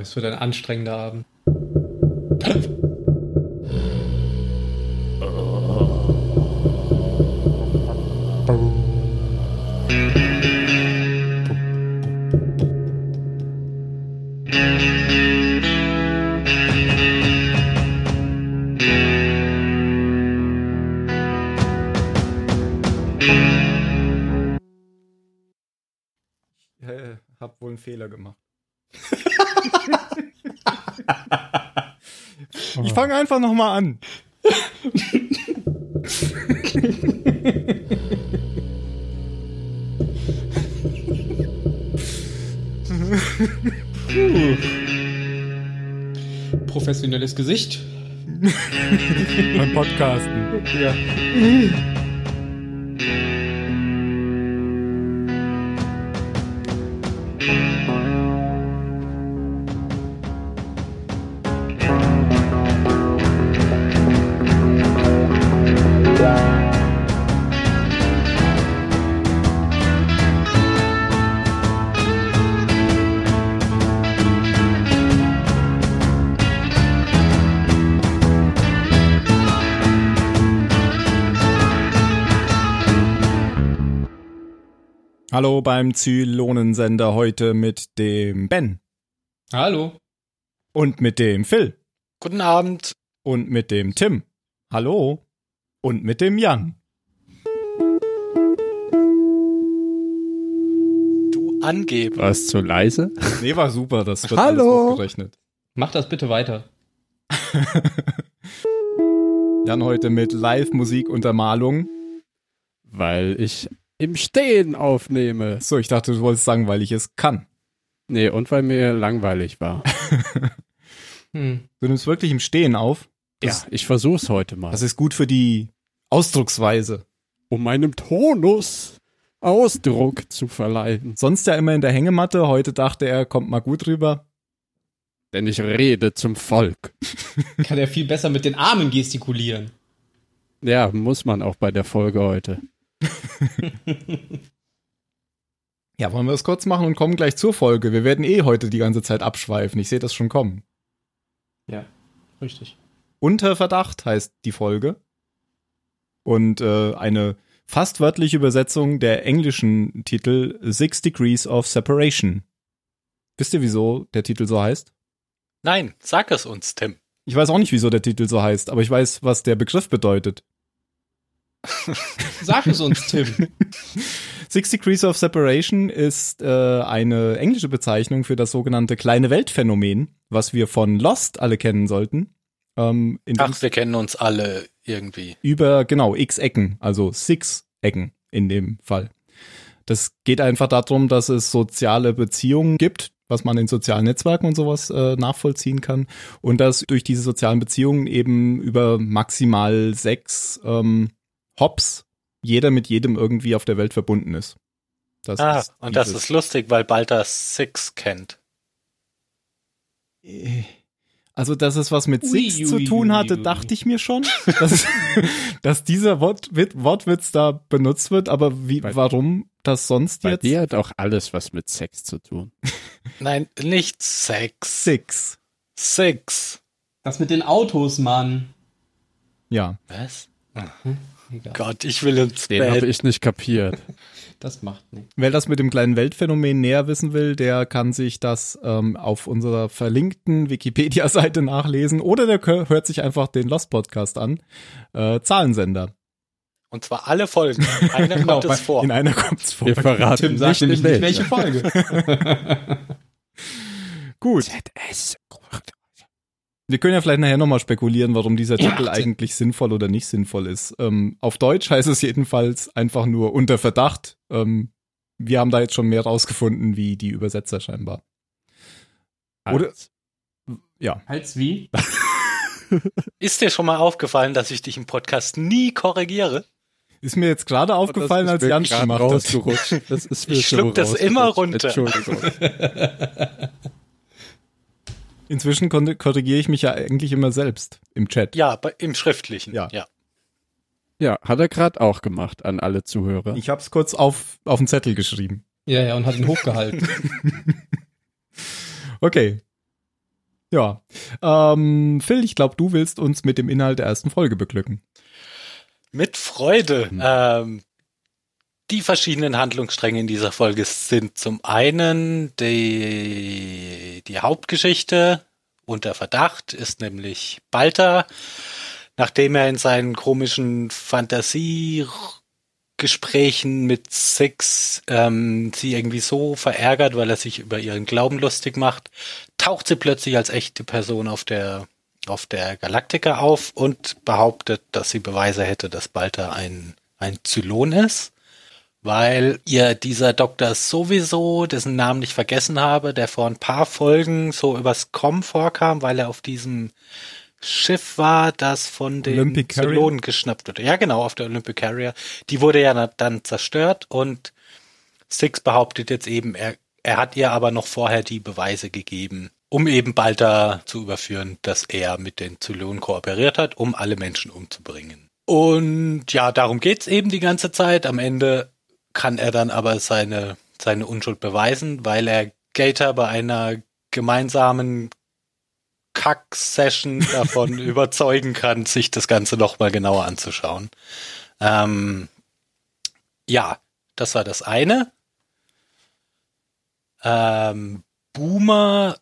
Es wird ein anstrengender Abend. Einfach noch mal an. Professionelles Gesicht. Beim Podcasten. Ja. Hallo beim Zylonensender heute mit dem Ben Hallo. und mit dem Phil Guten Abend. und mit dem Tim. Hallo. Und mit dem Jan. Du Angeber. War es zu leise? Nee, war super, das wird Hallo. alles hochgerechnet. Mach das bitte weiter. Jan heute mit Live-Musikuntermalung. Weil ich im Stehen aufnehme. So, ich dachte, du wolltest sagen, weil ich es kann. Nee, und weil mir langweilig war. Hm. Du nimmst wirklich im Stehen auf. ja, ich versuch's heute mal. Das ist gut für die Ausdrucksweise. um meinem Tonus Ausdruck zu verleihen. Sonst ja immer in der Hängematte. Heute dachte er, kommt mal gut rüber. Denn ich rede zum Volk. Kann er viel besser mit den Armen gestikulieren. Ja, muss man auch bei der Folge heute. Ja, wollen wir es kurz machen und kommen gleich zur Folge. Wir werden eh heute die ganze Zeit abschweifen. Ich sehe das schon kommen. Ja, richtig. Unter Verdacht heißt die Folge. Und äh, eine fast wörtliche Übersetzung der englischen Titel Six Degrees of Separation. Wisst ihr, wieso der Titel so heißt? Nein, sag es uns, Tim. Ich weiß auch nicht, wieso der Titel so heißt, aber ich weiß, was der Begriff bedeutet. Sag es uns, Tim. Six Degrees of Separation ist äh, eine englische Bezeichnung für das sogenannte kleine Weltphänomen, was wir von Lost alle kennen sollten. Ähm, Ach, wir kennen uns alle irgendwie. über, genau, x Ecken, also six Ecken in dem Fall. Das geht einfach darum, dass es soziale Beziehungen gibt, was man in sozialen Netzwerken und sowas äh, nachvollziehen kann. Und dass durch diese sozialen Beziehungen eben über maximal sechs ähm, Hops jeder mit jedem irgendwie auf der Welt verbunden ist. Das Ah, ist und das ist lustig, weil Balter Six kennt. Äh, Also, dass es was mit Ui, Six zu ui, tun ui, hatte, ui. dachte ich mir schon, dass, dass dieser Wort, Wortwitz da benutzt wird, aber wie, Bei- warum das sonst Bei jetzt? dir hat auch alles was mit Sex zu tun. Nein, nicht Sex. Six. Six. Das mit den Autos, Mann. Ja. Was? Egal. Gott, ich will ins Den habe ich nicht kapiert. Das macht nichts. Wer das mit dem kleinen Weltphänomen näher wissen will, der kann sich das ähm, auf unserer verlinkten Wikipedia-Seite nachlesen oder der hört sich einfach den Lost Podcast an. Äh, Zahlensender. Und zwar alle Folgen. Einer Genau, kommt es vor. In einer kommt's vor. Wir verraten Tim sagt nämlich in nicht, welche Folge. Gut. ZS. Wir können ja vielleicht nachher nochmal spekulieren, warum dieser Ja, Titel bitte. eigentlich sinnvoll oder nicht sinnvoll ist. Ähm, auf Deutsch heißt es jedenfalls einfach nur unter Verdacht. Ähm, wir haben da jetzt schon mehr rausgefunden, wie die Übersetzer scheinbar. Oder- Als- Ja. Als wie? Ist dir schon mal aufgefallen, dass ich dich im Podcast nie korrigiere? Ist mir jetzt gerade aufgefallen, als Jan gemacht hat. rausgerutscht. Das ist mir Ich schluck das immer runter. Entschuldigung. Inzwischen korrigiere ich mich ja eigentlich immer selbst im Chat. Ja, bei, im Schriftlichen. Ja. ja. Ja, hat er gerade auch gemacht an alle Zuhörer. Ich habe es kurz auf, auf den Zettel geschrieben. Ja, ja, und hat ihn hochgehalten. Okay. Ja. Ähm, Phil, ich glaube, du willst uns mit dem Inhalt der ersten Folge beglücken. Mit Freude. Hm. Ähm, die verschiedenen Handlungsstränge in dieser Folge sind zum einen die, die Hauptgeschichte unter Verdacht ist nämlich Balter, nachdem er in seinen komischen Fantasiegesprächen mit Six ähm, sie irgendwie so verärgert, weil er sich über ihren Glauben lustig macht, taucht sie plötzlich als echte Person auf der auf der Galaktika auf und behauptet, dass sie Beweise hätte, dass Balter ein ein Zylon ist weil ihr dieser Doktor sowieso, dessen Namen ich vergessen habe, der vor ein paar Folgen so übers Com vorkam, weil er auf diesem Schiff war, das von den? Zylonen geschnappt wurde. Ja, genau, auf der Olympic Carrier. Die wurde ja dann zerstört und Six behauptet jetzt eben, er, er hat ihr aber noch vorher die Beweise gegeben, um eben Balta zu überführen, dass er mit den Zylonen kooperiert hat, um alle Menschen umzubringen. Und ja, darum geht's eben die ganze Zeit. Am Ende kann er dann aber seine, seine Unschuld beweisen, weil er Gator bei einer gemeinsamen Kack-Session davon überzeugen kann, sich das Ganze nochmal genauer anzuschauen. Ähm, ja, das war das eine. Ähm, Boomer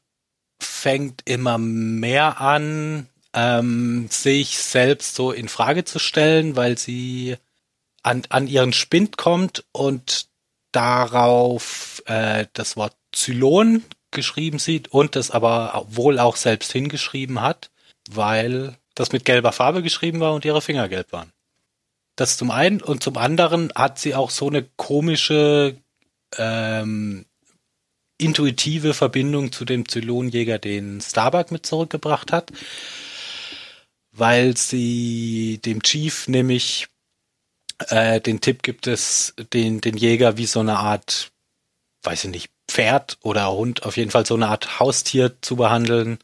fängt immer mehr an, ähm, sich selbst so in Frage zu stellen, weil sie an, an ihren Spind kommt und darauf äh, das Wort Zylon geschrieben sieht und das aber wohl auch selbst hingeschrieben hat, weil das mit gelber Farbe geschrieben war und ihre Finger gelb waren. Das zum einen und zum anderen hat sie auch so eine komische ähm, intuitive Verbindung zu dem Zylonjäger, den Starbuck mit zurückgebracht hat, weil sie dem Chief nämlich äh, den Tipp gibt es, den, den Jäger wie so eine Art, weiß ich nicht, Pferd oder Hund, auf jeden Fall so eine Art Haustier zu behandeln,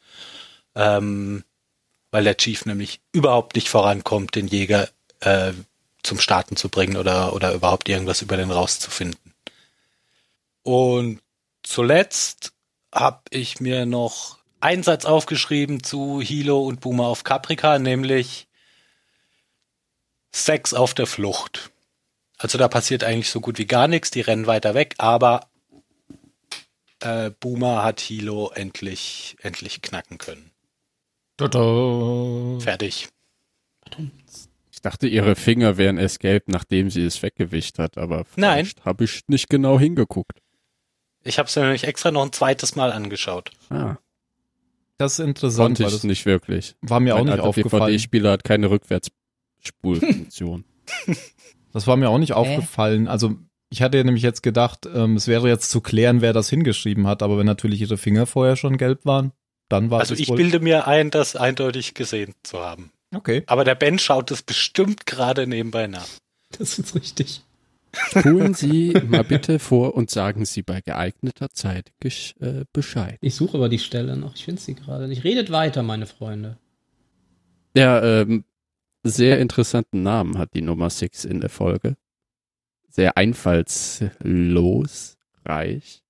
ähm, weil der Chief nämlich überhaupt nicht vorankommt, den Jäger äh, zum Starten zu bringen oder, oder überhaupt irgendwas über den rauszufinden. Und zuletzt habe ich mir noch einen Satz aufgeschrieben zu Hilo und Boomer auf Caprica, nämlich Sex auf der Flucht. Also da passiert eigentlich so gut wie gar nichts, die rennen weiter weg, aber äh, Boomer hat Hilo endlich, endlich knacken können. Tada. Fertig. Ich dachte, ihre Finger wären erst gelb, nachdem sie es weggewischt hat, aber Nein. habe ich nicht genau hingeguckt. Ich habe es mir nämlich extra noch ein zweites Mal angeschaut. Ah, Das ist interessant, konnte weil ich das nicht wirklich. war mir auch Mein nicht alter aufgefallen. DVD-Spieler hat keine Rückwärtsspulfunktion. Das war mir auch nicht aufgefallen. Also ich hatte nämlich jetzt gedacht, ähm, es wäre jetzt zu klären, wer das hingeschrieben hat, aber wenn natürlich ihre Finger vorher schon gelb waren, dann war Also es ich wohl. bilde mir ein, das eindeutig gesehen zu haben. Okay. Aber der Ben schaut es bestimmt gerade nebenbei nach. Das ist richtig. Spulen Sie mal bitte vor und sagen Sie bei geeigneter Zeit äh, Bescheid. Ich suche aber die Stelle noch. Ich finde sie gerade nicht. Redet weiter, meine Freunde. Ja, ähm, sehr interessanten Namen hat die Nummer 6 in der Folge. Sehr einfallslos, reich.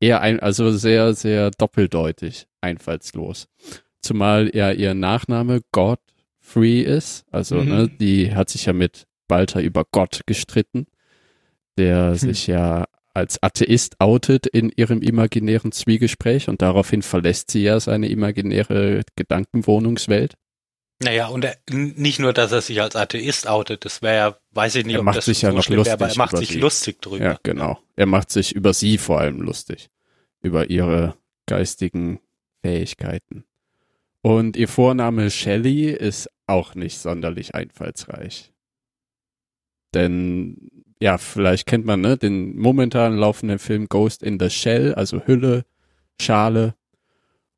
Eher ein, also sehr, sehr doppeldeutig, einfallslos. Zumal ja ihr Nachname Godfrey ist. Also, Mhm. ne, die hat sich ja mit Balter über Gott gestritten, der sich ja als Atheist outet in ihrem imaginären Zwiegespräch und daraufhin verlässt sie ja seine imaginäre Gedankenwohnungswelt. Naja, und er, nicht nur, dass er sich als Atheist outet, das wäre ja, weiß ich nicht, Er ob macht das sich ja so noch schlimm wäre, aber er lustig macht sich sie. lustig drüber. Ja, genau. Er macht sich über sie vor allem lustig. Über ihre geistigen Fähigkeiten. Und ihr Vorname Shelley ist auch nicht sonderlich einfallsreich. Denn, ja, vielleicht kennt man ne, den momentan laufenden Film Ghost in the Shell, also Hülle, Schale.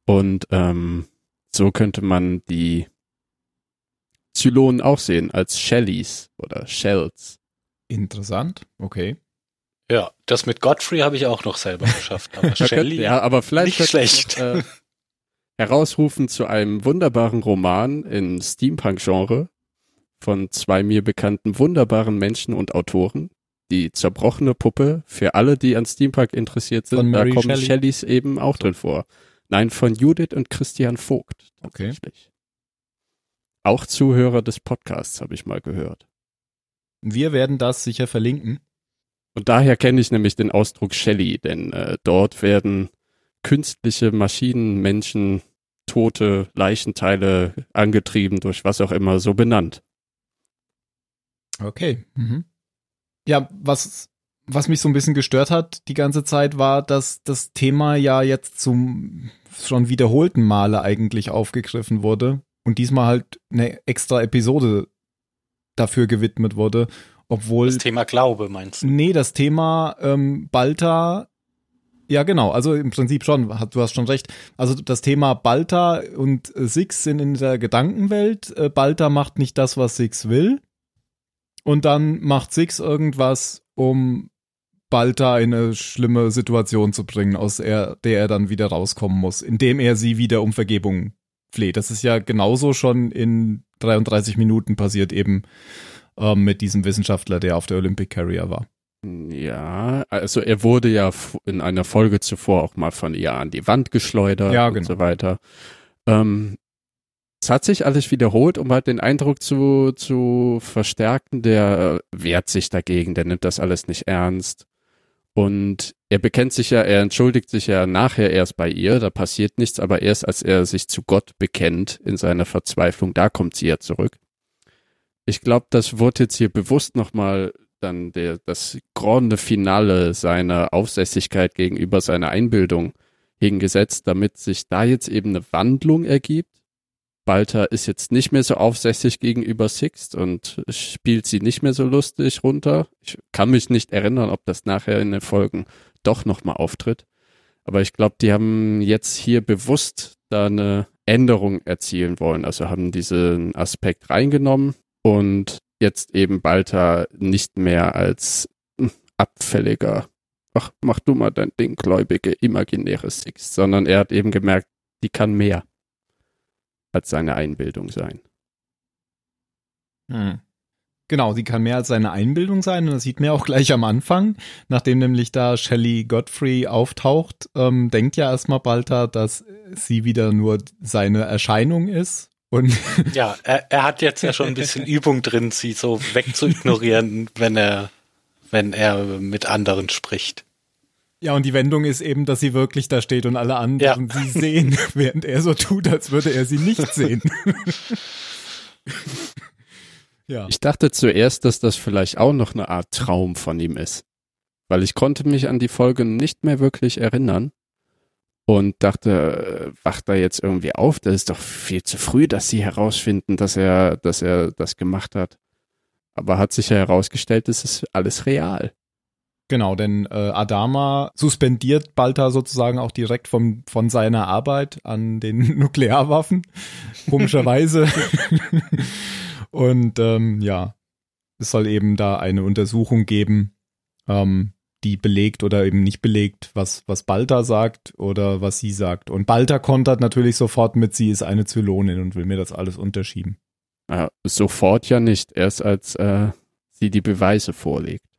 Und ähm, so könnte man die Zylonen auch sehen als Shelleys oder Shells. Interessant. Okay. Ja, das mit Godfrey habe ich auch noch selber geschafft. Aber Shelley, ja, aber vielleicht nicht schlecht. Noch, äh, herausrufen zu einem wunderbaren Roman im Steampunk-Genre von zwei mir bekannten wunderbaren Menschen und Autoren. Die zerbrochene Puppe, für alle, die an Steampunk interessiert sind, da kommen Shelley. Shelleys eben auch drin vor. Nein, von Judith und Christian Vogt Okay. Auch Zuhörer des Podcasts habe ich mal gehört. Wir werden das sicher verlinken. Und daher kenne ich nämlich den Ausdruck Shelley, denn äh, dort werden künstliche Maschinen, Menschen, tote Leichenteile angetrieben durch was auch immer so benannt. Okay. Mhm. Ja, was, was mich so ein bisschen gestört hat die ganze Zeit war, dass das Thema ja jetzt zum schon wiederholten Male eigentlich aufgegriffen wurde und diesmal halt eine extra Episode dafür gewidmet wurde, obwohl Das Thema Glaube meinst du? Nee, das Thema ähm, Balta, ja genau, also im Prinzip schon, du hast schon recht. Also das Thema Balta und Six sind in der Gedankenwelt. Äh, Balta macht nicht das, was Six will. Und dann macht Six irgendwas, um Balta in eine schlimme Situation zu bringen, aus er, der er dann wieder rauskommen muss, indem er sie wieder um Vergebung fleht. Das ist ja genauso schon in 33 Minuten passiert eben ähm, mit diesem Wissenschaftler, der auf der Olympic Carrier war. Ja, also er wurde ja in einer Folge zuvor auch mal von ihr an die Wand geschleudert Ja, und genau. so weiter. Ähm, es hat sich alles wiederholt, um halt den Eindruck zu, zu verstärken, der äh, wehrt sich dagegen, der nimmt das alles nicht ernst. Und er bekennt sich ja, er entschuldigt sich ja nachher erst bei ihr, da passiert nichts, aber erst als er sich zu Gott bekennt in seiner Verzweiflung, da kommt sie ja zurück. Ich glaube, das wurde jetzt hier bewusst nochmal dann der, das grande Finale seiner Aufsässigkeit gegenüber seiner Einbildung hingesetzt, damit sich da jetzt eben eine Wandlung ergibt. Balter ist jetzt nicht mehr so aufsässig gegenüber Sixt und spielt sie nicht mehr so lustig runter. Ich kann mich nicht erinnern, ob das nachher in den Folgen doch nochmal auftritt. Aber ich glaube, die haben jetzt hier bewusst da eine Änderung erzielen wollen. Also haben diesen Aspekt reingenommen und jetzt eben Balta nicht mehr als hm, abfälliger, ach, mach du mal dein Ding, gläubige, imaginäre Six, sondern er hat eben gemerkt, die kann mehr als seine Einbildung sein. Hm. Genau, sie kann mehr als seine Einbildung sein und das sieht man ja auch gleich am Anfang, nachdem nämlich da Shelley Godfrey auftaucht, ähm, denkt ja erstmal Balta, dass sie wieder nur seine Erscheinung ist und Ja, er, er hat jetzt ja schon ein bisschen Übung drin, sie so wegzuignorieren, wenn er, wenn er mit anderen spricht. Ja und die Wendung ist eben, dass sie wirklich da steht und alle anderen sie sehen, während er so tut, als würde er sie nicht sehen. ja. Ich dachte zuerst, dass das vielleicht auch noch eine Art Traum von ihm ist. Weil ich konnte mich an die Folge nicht mehr wirklich erinnern und dachte, äh, wacht er jetzt irgendwie auf? Das ist doch viel zu früh, dass sie herausfinden, dass er, dass er das gemacht hat. Aber hat sich ja herausgestellt, es ist alles real. Genau, denn äh, Adama suspendiert Balta sozusagen auch direkt vom, von seiner Arbeit an den Nuklearwaffen, komischerweise. Und ähm, ja, es soll eben da eine Untersuchung geben, ähm, die belegt oder eben nicht belegt, was, was Balta sagt oder was sie sagt. Und Balta kontert natürlich sofort mit, sie ist eine Zylonin und will mir das alles unterschieben. Äh, sofort ja nicht, erst als äh, sie die Beweise vorlegt.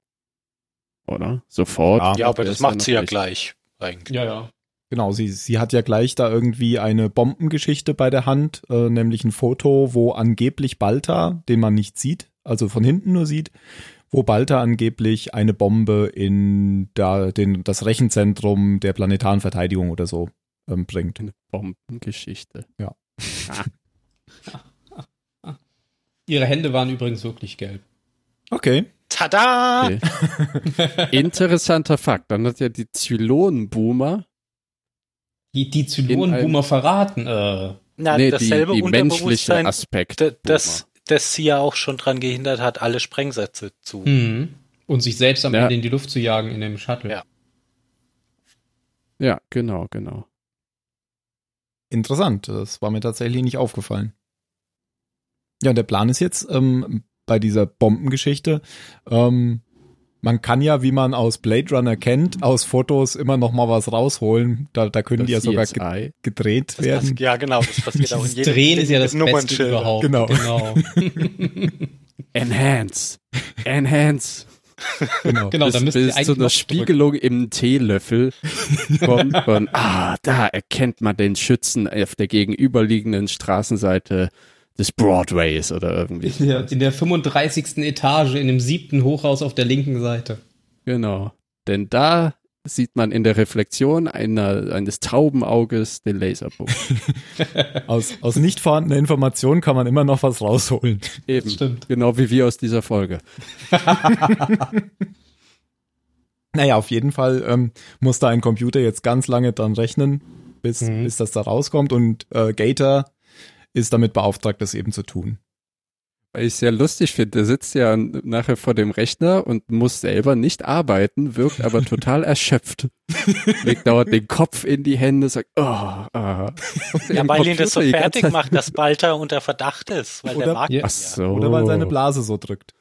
Oder? Sofort. Ja. Ja, aber das macht sie ja nicht. gleich, eigentlich. Ja, ja. Genau, sie, sie hat ja gleich da irgendwie eine Bombengeschichte bei der Hand, äh, nämlich ein Foto, wo angeblich Balta, den man nicht sieht, also von hinten nur sieht, wo Balta angeblich eine Bombe in da, den, das Rechenzentrum der planetaren Verteidigung oder so ähm, bringt. Eine Bombengeschichte. Ihre Hände waren übrigens wirklich gelb. Okay. Tada! Okay. Interessanter Fakt. Dann hat ja die Zylonenboomer, Die, die Zylonenboomer verraten. Äh, Na, nee, die, dasselbe die menschliche Unterbewusstsein, Aspekt. das, das sie ja auch schon dran gehindert hat, alle Sprengsätze zu. hm. Und sich selbst am Ja. Ende in die Luft zu jagen in dem Shuttle. Ja. Ja, genau, genau. Interessant, das war mir tatsächlich nicht aufgefallen. Ja, und der Plan ist jetzt ähm, bei dieser Bombengeschichte, ähm, man kann ja, wie man aus Blade Runner kennt, aus Fotos immer noch mal was rausholen. Da, da können die ja Das sogar ge gedreht Das werden. passt- ja, genau, das passiert auch in jedem Drehen ist ja das Beste überhaupt. Genau. genau. Enhance. Enhance. Genau. Genau, bis, da müsst ihr bis eigentlich zu einer Spiegelung im Teelöffel kommt von, ah, da erkennt man den Schützen auf der gegenüberliegenden Straßenseite des Broadways oder irgendwie. In der, in der 35. Etage in dem siebten Hochhaus auf der linken Seite. Genau. Denn da sieht man in der Reflexion einer, eines Taubenauges den Laserbogen. Aus, aus nicht vorhandener Information kann man immer noch was rausholen. Eben. stimmt. Genau wie wir aus dieser Folge. Naja, auf jeden Fall ähm, muss da ein Computer jetzt ganz lange dran rechnen, bis, Mhm. bis das da rauskommt. Und äh, Gator ist damit beauftragt, das eben zu tun. Weil ich es sehr lustig finde, der sitzt ja nachher vor dem Rechner und muss selber nicht arbeiten, wirkt aber total erschöpft. Legt dauernd den Kopf in die Hände, sagt, oh, ah. Ja, weil ihn das so fertig macht, dass Balter unter Verdacht ist, weil Oder- der mag Ja. so. Oder weil seine Blase so drückt.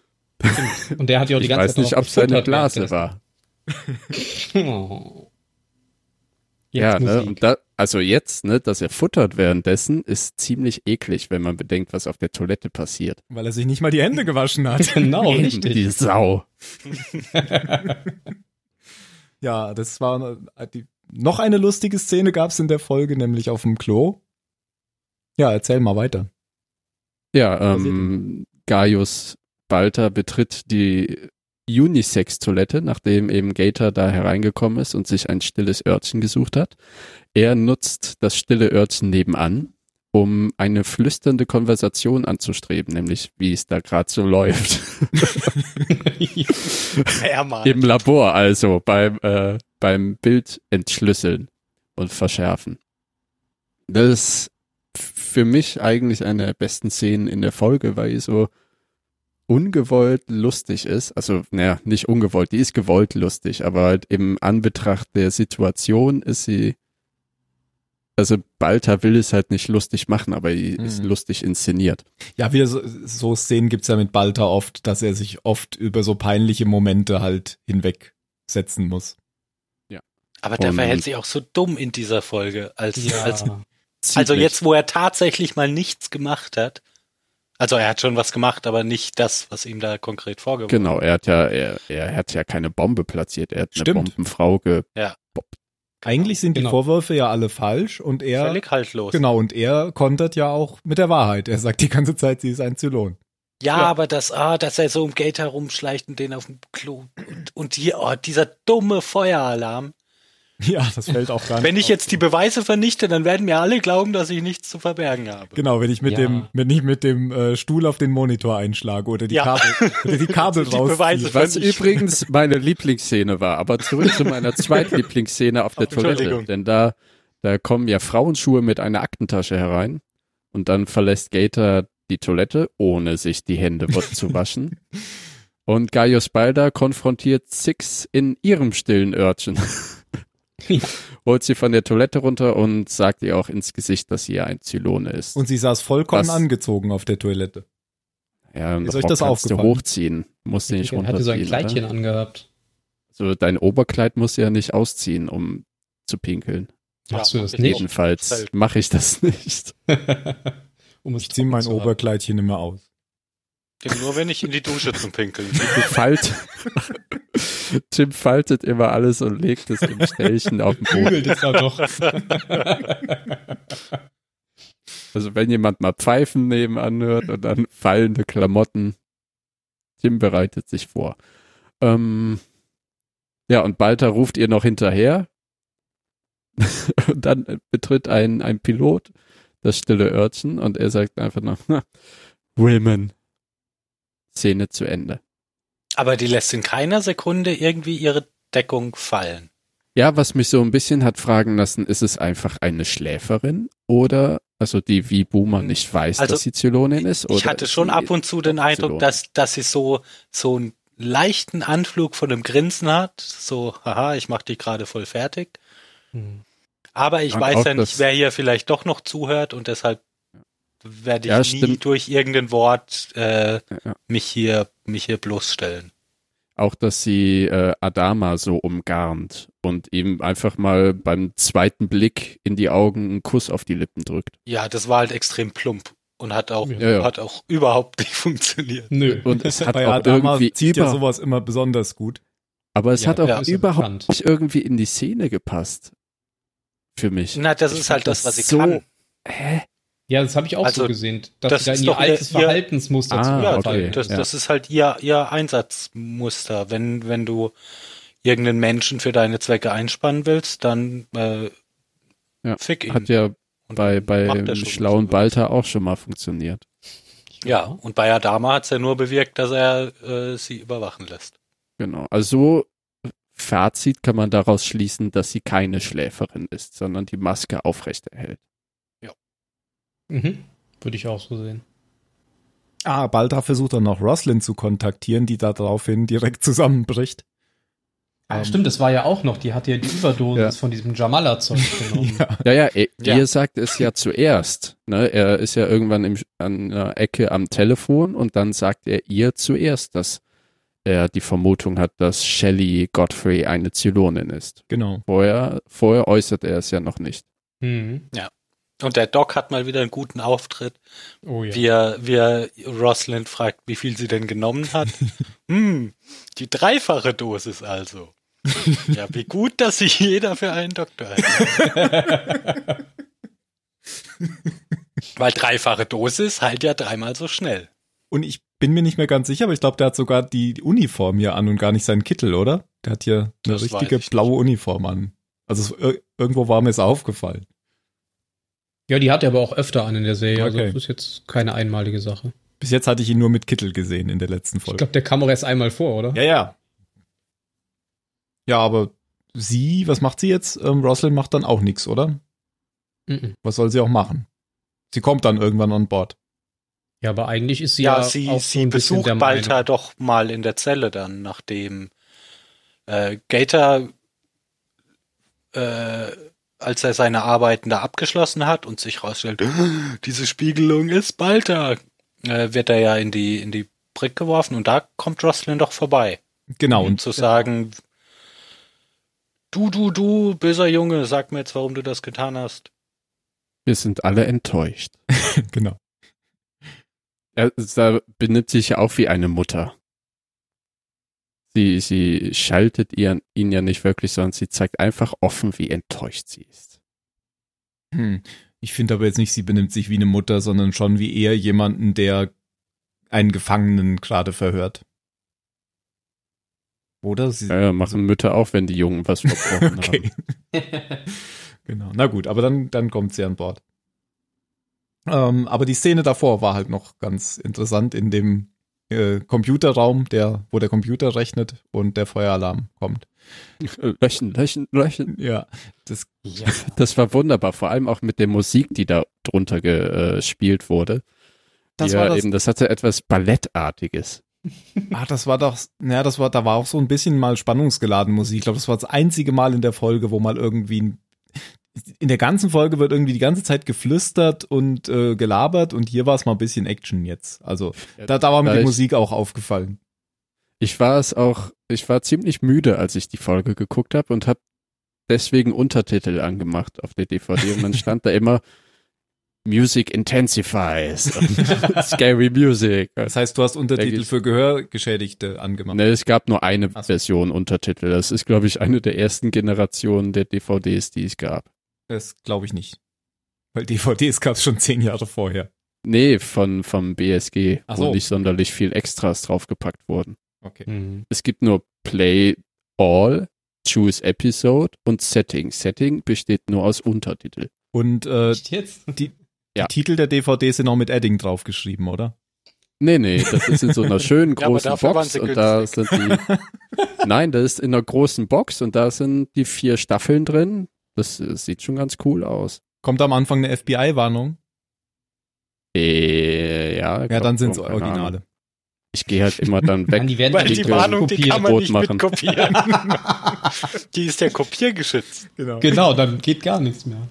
Und der hat ja auch die Ich ganze weiß Zeit nicht, darauf ob seine gefuttert Blase war. Oh. Ja, Jetzt ne? Musik. Und da, also jetzt, ne, dass er futtert währenddessen, ist ziemlich eklig, wenn man bedenkt, was auf der Toilette passiert. Weil er sich nicht mal die Hände gewaschen hat. Genau, richtig. Die Sau. Ja, das war die, noch eine lustige Szene gab es in der Folge, nämlich auf dem Klo. Ja, erzähl mal weiter. Ja, ähm, Gaius Balter betritt die Unisex-Toilette, nachdem eben Gator da hereingekommen ist und sich ein stilles Örtchen gesucht hat. Er nutzt das stille Örtchen nebenan, um eine flüsternde Konversation anzustreben, nämlich wie es da gerade so läuft. Mehrmals. Im Labor also, beim, äh, beim Bild entschlüsseln und verschärfen. Das ist für mich eigentlich eine der besten Szenen in der Folge, weil die so ungewollt lustig ist. Also, naja, nicht ungewollt, die ist gewollt lustig, aber halt im Anbetracht der Situation ist sie, also Balta will es halt nicht lustig machen, aber die ist Mhm. lustig inszeniert. Ja, wieder so, so Szenen gibt's ja mit Balta oft, dass er sich oft über so peinliche Momente halt hinwegsetzen muss. Aber der Und- verhält sich auch so dumm in dieser Folge. Als, Ja. als, also jetzt, wo er tatsächlich mal nichts gemacht hat. Also er hat schon was gemacht, aber nicht das, was ihm da konkret vorgeworfen Genau, er hat ja, er, er hat ja keine Bombe platziert, er hat eine Stimmt. Bombenfrau ge Eigentlich sind die Genau. Vorwürfe ja alle falsch und er Völlig haltlos. genau und er kontert ja auch mit der Wahrheit. Er sagt die ganze Zeit, sie ist ein Zylon. Ja, Ja. aber das, ah, dass er so um Gate herumschleicht und den auf dem Klo und, und hier, oh, dieser dumme Feueralarm. Ja, das fällt auch gar nicht. Wenn ich auf. jetzt die Beweise vernichte, dann werden mir alle glauben, dass ich nichts zu verbergen habe. Genau, wenn ich mit Ja. dem, wenn ich mit dem äh, Stuhl auf den Monitor einschlage oder die Ja. Kabel, oder die Kabel Die rausziehe. Beweise Was übrigens meine Lieblingsszene war, aber zurück zu meiner Zweitlieblingsszene auf der Toilette. Denn da, da kommen ja Frauenschuhe mit einer Aktentasche herein und dann verlässt Gator die Toilette, ohne sich die Hände zu waschen. Und Gaius Balder konfrontiert Six in ihrem stillen Örtchen. Holt sie von der Toilette runter und sagt ihr auch ins Gesicht, dass sie ja ein Zylone ist. Und sie saß vollkommen Was? angezogen auf der Toilette. ja, und ist das euch das aufgefallen? hochziehen. Musst du nicht Er runterziehen. hatte so ein Kleidchen oder? angehabt. So, dein Oberkleid musst du ja nicht ausziehen, um zu pinkeln. Machst du das nicht? Jedenfalls mache ich das nicht. um Ich ziehe mein. Oberkleidchen immer aus. Nur wenn ich in die Dusche zum Pinkeln. Du Jim faltet immer alles und legt es im Ställchen auf den Boden. Bügelt es da doch. Also wenn jemand mal Pfeifen nebenan hört und dann fallende Klamotten, Jim bereitet sich vor. Ähm, ja, und Balter ruft ihr noch hinterher. und dann betritt ein, ein Pilot das stille Örtchen und er sagt einfach noch, "Na, Women. Szene zu Ende. Aber die lässt in keiner Sekunde irgendwie ihre Deckung fallen. Ja, was mich so ein bisschen hat fragen lassen, ist es einfach eine Schläferin oder, also die wie Boomer nicht weiß, Also, dass sie Zylonin ist? Oder Ich hatte schon ab und zu den Eindruck, dass, dass sie so, so einen leichten Anflug von einem Grinsen hat. So, haha, ich mach die gerade voll fertig. Hm. Aber ich Und weiß ja nicht, wer hier vielleicht doch noch zuhört und deshalb werde ich Ja, nie stimmt. durch irgendein Wort äh, Ja, mich hier mich hier bloßstellen. Auch, dass sie äh, Adama so umgarnt und ihm einfach mal beim zweiten Blick in die Augen einen Kuss auf die Lippen drückt. Ja, das war halt extrem plump Und hat auch, Ja, ja. hat auch überhaupt nicht funktioniert. Nö. Und es hat Bei auch Adama irgendwie zieht ja sowas immer besonders gut. aber es Ja, hat auch ja, ist ja überhaupt bekannt. nicht irgendwie in die Szene gepasst. Für mich. Na, das Ich ist halt das, was sie so, kann. Hä? Ja, das habe ich auch Also, so gesehen, dass das sie da ist in ihr doch ihr- altes ihr- Verhaltensmuster Ah, Ja, zurückfallen. okay. das, ja. das ist halt ihr, ihr Einsatzmuster. Wenn, wenn du irgendeinen Menschen für deine Zwecke einspannen willst, dann äh, Ja, fick ihn. Hat ja Und bei, bei schlauen er. Balter auch schon mal funktioniert. Ja, und bei Adama hat es ja nur bewirkt, dass er äh, sie überwachen lässt. Genau. Also Fazit kann man daraus schließen, dass sie keine Schläferin ist, sondern die Maske aufrechterhält. Mhm. Würde ich auch so sehen. Ah, Balta versucht dann noch Roslyn zu kontaktieren, die da daraufhin direkt zusammenbricht. Ah, Ähm, stimmt, das war ja auch noch, die hat ja die Überdosis Ja. von diesem Jamala-Zeug genommen. Ja. Ja, ja, ihr, Ja. ihr sagt es ja zuerst. Ne? Er ist ja irgendwann im, an einer Ecke am Telefon und dann sagt er ihr zuerst, dass er die Vermutung hat, dass Shelley Godfrey eine Zylonin ist. Genau. Vorher, vorher äußert er es ja noch nicht. Mhm. Und der Doc hat mal wieder einen guten Auftritt, Oh ja. wie, er, wie er Rosalind fragt, wie viel sie denn genommen hat. hm, die dreifache Dosis also. ja, wie gut, dass sich jeder für einen Doktor hält. Weil dreifache Dosis heilt ja dreimal so schnell. Und ich bin mir nicht mehr ganz sicher, aber ich glaube, der hat sogar die Uniform hier an und gar nicht seinen Kittel, oder? Der hat hier eine Das richtige ich blaue Uniform an. Also es, ir- irgendwo war mir es aufgefallen. Ja, die hat er aber auch öfter an in der Serie. Also Okay. das ist jetzt keine einmalige Sache. Bis jetzt hatte ich ihn nur mit Kittel gesehen in der letzten Ich Folge. glaube, der kam auch erst einmal vor, oder? Ja, ja. Ja, aber sie, was macht sie jetzt? Ähm, Roslyn macht dann auch nichts, oder? Mhm. Was soll sie auch machen? Sie kommt dann irgendwann an Bord. Ja, aber eigentlich ist sie Ja, ja, sie, auch so sie ein bisschen besucht der Balta doch mal in der Zelle dann, nachdem äh, Gator, äh, als er seine Arbeiten da abgeschlossen hat und sich rausstellt, diese Spiegelung ist Balta, äh, wird er ja in die, in die Brick geworfen und da kommt Roslyn doch vorbei. Genau, um und zu sagen, du, du, du, böser Junge, sag mir jetzt, warum du das getan hast. Wir sind alle enttäuscht. genau. Er da benimmt sich ja auch wie eine Mutter. Sie, sie schaltet ihren, ihn ja nicht wirklich, sondern sie zeigt einfach offen, wie enttäuscht sie ist. Hm. Ich finde aber jetzt nicht, sie benimmt sich wie eine Mutter, sondern schon wie eher jemanden, der einen Gefangenen gerade verhört. Oder? Sie, Ja, machen Mütter auch, wenn die Jungen was verbrochen okay. haben. Genau. Na gut, aber dann, dann kommt sie an Bord. Ähm, aber die Szene davor war halt noch ganz interessant in dem äh, Computerraum, der, wo der Computer rechnet und der Feueralarm kommt. Löchen, löchen, löchen. Ja, das, Ja. Das war wunderbar, vor allem auch mit der Musik, die da drunter gespielt wurde. das ja, war das, eben, das hatte etwas Ballettartiges. ah, das war doch, naja, das war, da war auch so ein bisschen mal spannungsgeladen Musik. Ich glaube, das war das einzige Mal in der Folge, wo mal irgendwie ein, in der ganzen Folge wird irgendwie die ganze Zeit geflüstert und äh, gelabert und hier war es mal ein bisschen Action jetzt. Also da, da war mir die Musik auch aufgefallen. Ich war es auch, ich war ziemlich müde, als ich die Folge geguckt habe und habe deswegen Untertitel angemacht auf der DVD und dann stand da immer Music intensifies, und scary music. Das heißt, du hast Untertitel für Gehörgeschädigte angemacht. Ne, es gab nur eine so. Version Untertitel. Das ist, glaube ich, eine der ersten Generationen der DVDs, die es gab. Das glaube ich nicht. Weil DVDs gab es schon zehn Jahre vorher. Nee, von, vom BSG, Ach wo so. nicht sonderlich viel Extras draufgepackt wurden. Okay. Mhm. Es gibt nur Play All, Choose Episode und Setting. Setting besteht nur aus Untertitel. Und äh, die Ja. Titel der DVD sind auch mit Edding draufgeschrieben, oder? Nee, nee, das ist in so einer schönen Ja, großen waren Box und da sind die. Nein, das ist in einer großen Box und da sind die vier Staffeln drin. Das, äh, sieht schon ganz cool aus. Kommt am Anfang eine FBI-Warnung? Äh, ja. Ja, glaub dann sind es Ahnung. Originale. Ich gehe halt immer dann weg. Die werden Weil nicht die Warnung, die kann man nicht machen. mitkopieren. die ist ja kopiergeschützt. Genau. Genau, dann geht gar nichts mehr.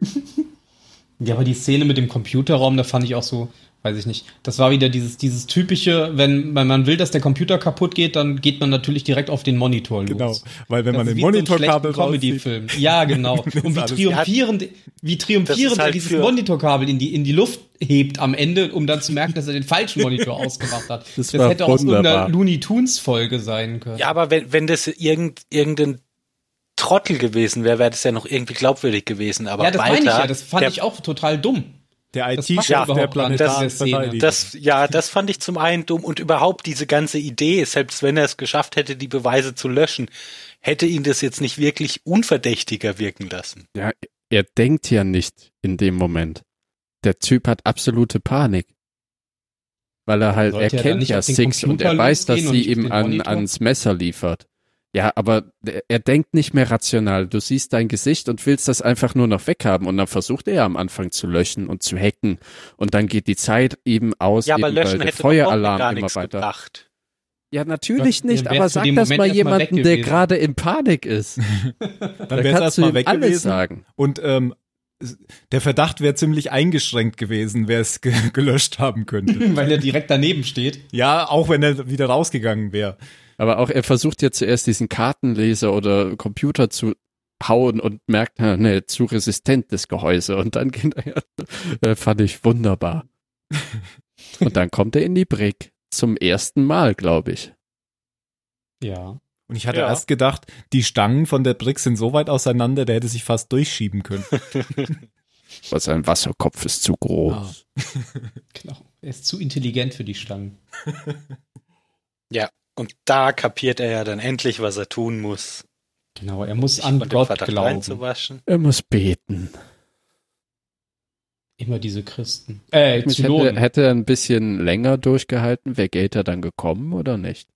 ja, aber die Szene mit dem Computerraum, da fand ich auch so, weiß ich nicht. Das war wieder dieses, dieses typische, wenn, wenn man will, dass der Computer kaputt geht, dann geht man natürlich direkt auf den Monitor los. Genau, weil wenn Das man den so Monitorkabel rauszieht, Comedy-Film. Ja, genau. Und wie triumphierend, wie triumphierend halt er dieses Monitorkabel in die, in die Luft hebt am Ende, um dann zu merken, dass er den falschen Monitor ausgemacht hat. Das Das, hätte aus irgendeiner Looney Tunes Folge sein können. Ja, aber wenn, wenn das irgend, irgendein Trottel gewesen wäre, wäre das ja noch irgendwie glaubwürdig gewesen. Aber ja das meine ich ja. Das fand der, ich auch total dumm. Der IT-Chef passt der überhaupt gar nicht, planetaren. Verteidigung. Das, ja, das fand ich zum einen dumm und überhaupt diese ganze Idee, selbst wenn er es geschafft hätte, die Beweise zu löschen, hätte ihn das jetzt nicht wirklich unverdächtiger wirken lassen. Ja, er denkt ja nicht in dem Moment. Der Typ hat absolute Panik. Weil er halt, er Sollte er kennt ja Six und er weiß, dass sie ihm an, ans Messer liefert. Ja, aber er, denkt nicht mehr rational. Du siehst dein Gesicht und willst das einfach nur noch weghaben. Und dann versucht er am Anfang zu löschen und zu hacken. Und dann geht die Zeit eben aus, Ja, aber eben, weil löschen der auch gar Feueralarm immer nichts weiter. gebracht. Ja, natürlich nicht, wär's aber sag das Moment mal jemandem, der gerade in Panik ist. Dann Da wäre es kannst du erstmal weg alles gewesen. sagen. Und ähm, der Verdacht wäre ziemlich eingeschränkt gewesen, wer es ge gelöscht haben könnte. Weil er direkt daneben steht. ja, auch wenn er wieder rausgegangen wäre. Aber auch er versucht ja zuerst diesen Kartenleser oder Computer zu hauen und merkt, na, nee, zu resistent das Gehäuse. Und dann geht er ja, äh, fand ich wunderbar. und dann kommt er in die Brick. Zum ersten Mal, glaube ich. Ja. Und ich hatte Ja. erst gedacht, die Stangen von der Brick sind so weit auseinander, der hätte sich fast durchschieben können. Aber sein Wasserkopf ist zu groß. Genau. Er ist zu intelligent für die Stangen. Und da kapiert er ja dann endlich, was er tun muss. Genau, er muss an Gott glauben. Er muss beten. Immer diese Christen. Äh, hätte, hätte er ein bisschen länger durchgehalten, wäre Gator dann gekommen oder nicht?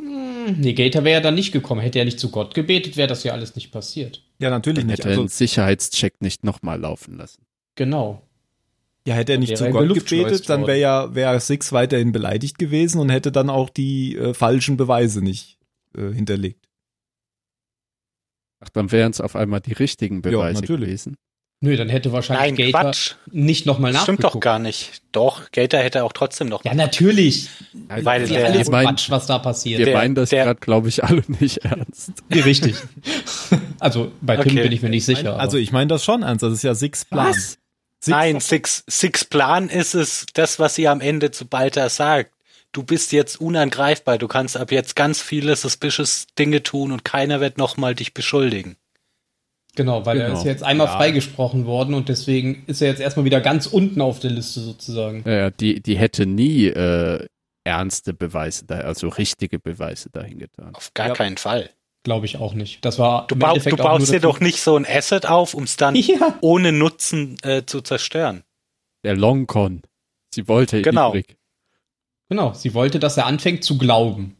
Hm, Nee, Gator wäre ja dann nicht gekommen. Hätte er nicht zu Gott gebetet, wäre das ja alles nicht passiert. Ja, natürlich Dann nicht. hätte er Also, einen Sicherheitscheck nicht nochmal laufen lassen. Genau. Ja, hätte er nicht zu Gott gebetet, dann wäre ja wäre Six weiterhin beleidigt gewesen und hätte dann auch die äh, falschen Beweise nicht äh, hinterlegt. Ach, dann wären es auf einmal die richtigen Beweise natürlich. gewesen. Nö, dann hätte wahrscheinlich Nein, Gator Quatsch. nicht nochmal Das nachgeguckt. stimmt doch gar nicht. Doch, Gator hätte auch trotzdem noch. Ja, natürlich. Weil ja der- alles ich mein- Quatsch, was da passiert. Wir Der- meinen das gerade, glaube ich, alle nicht ernst. Ja, Richtig. also bei Tim Okay. bin ich mir nicht sicher. also ich meine das schon ernst. Das ist ja Six Plan. Six Nein, Six, Six Plan ist es, das, was sie am Ende zu Balta sagt. Du bist jetzt unangreifbar. Du kannst ab jetzt ganz viele suspicious Dinge tun und keiner wird nochmal dich beschuldigen. genau, weil er Genau. ist jetzt einmal Ja. freigesprochen worden und deswegen ist er jetzt erstmal wieder ganz unten auf der Liste sozusagen. Ja, ja, die, die hätte nie äh, ernste Beweise, da, also richtige Beweise dahin getan. Auf gar Ja. keinen Fall. Glaube ich auch nicht. Das war Du, Endeffekt du auch baust dir doch nicht so ein Asset auf, um es dann Ja. ohne Nutzen äh, zu zerstören. Der Longcon. Sie wollte Genau. die Brick. Genau, sie wollte, dass er anfängt zu glauben.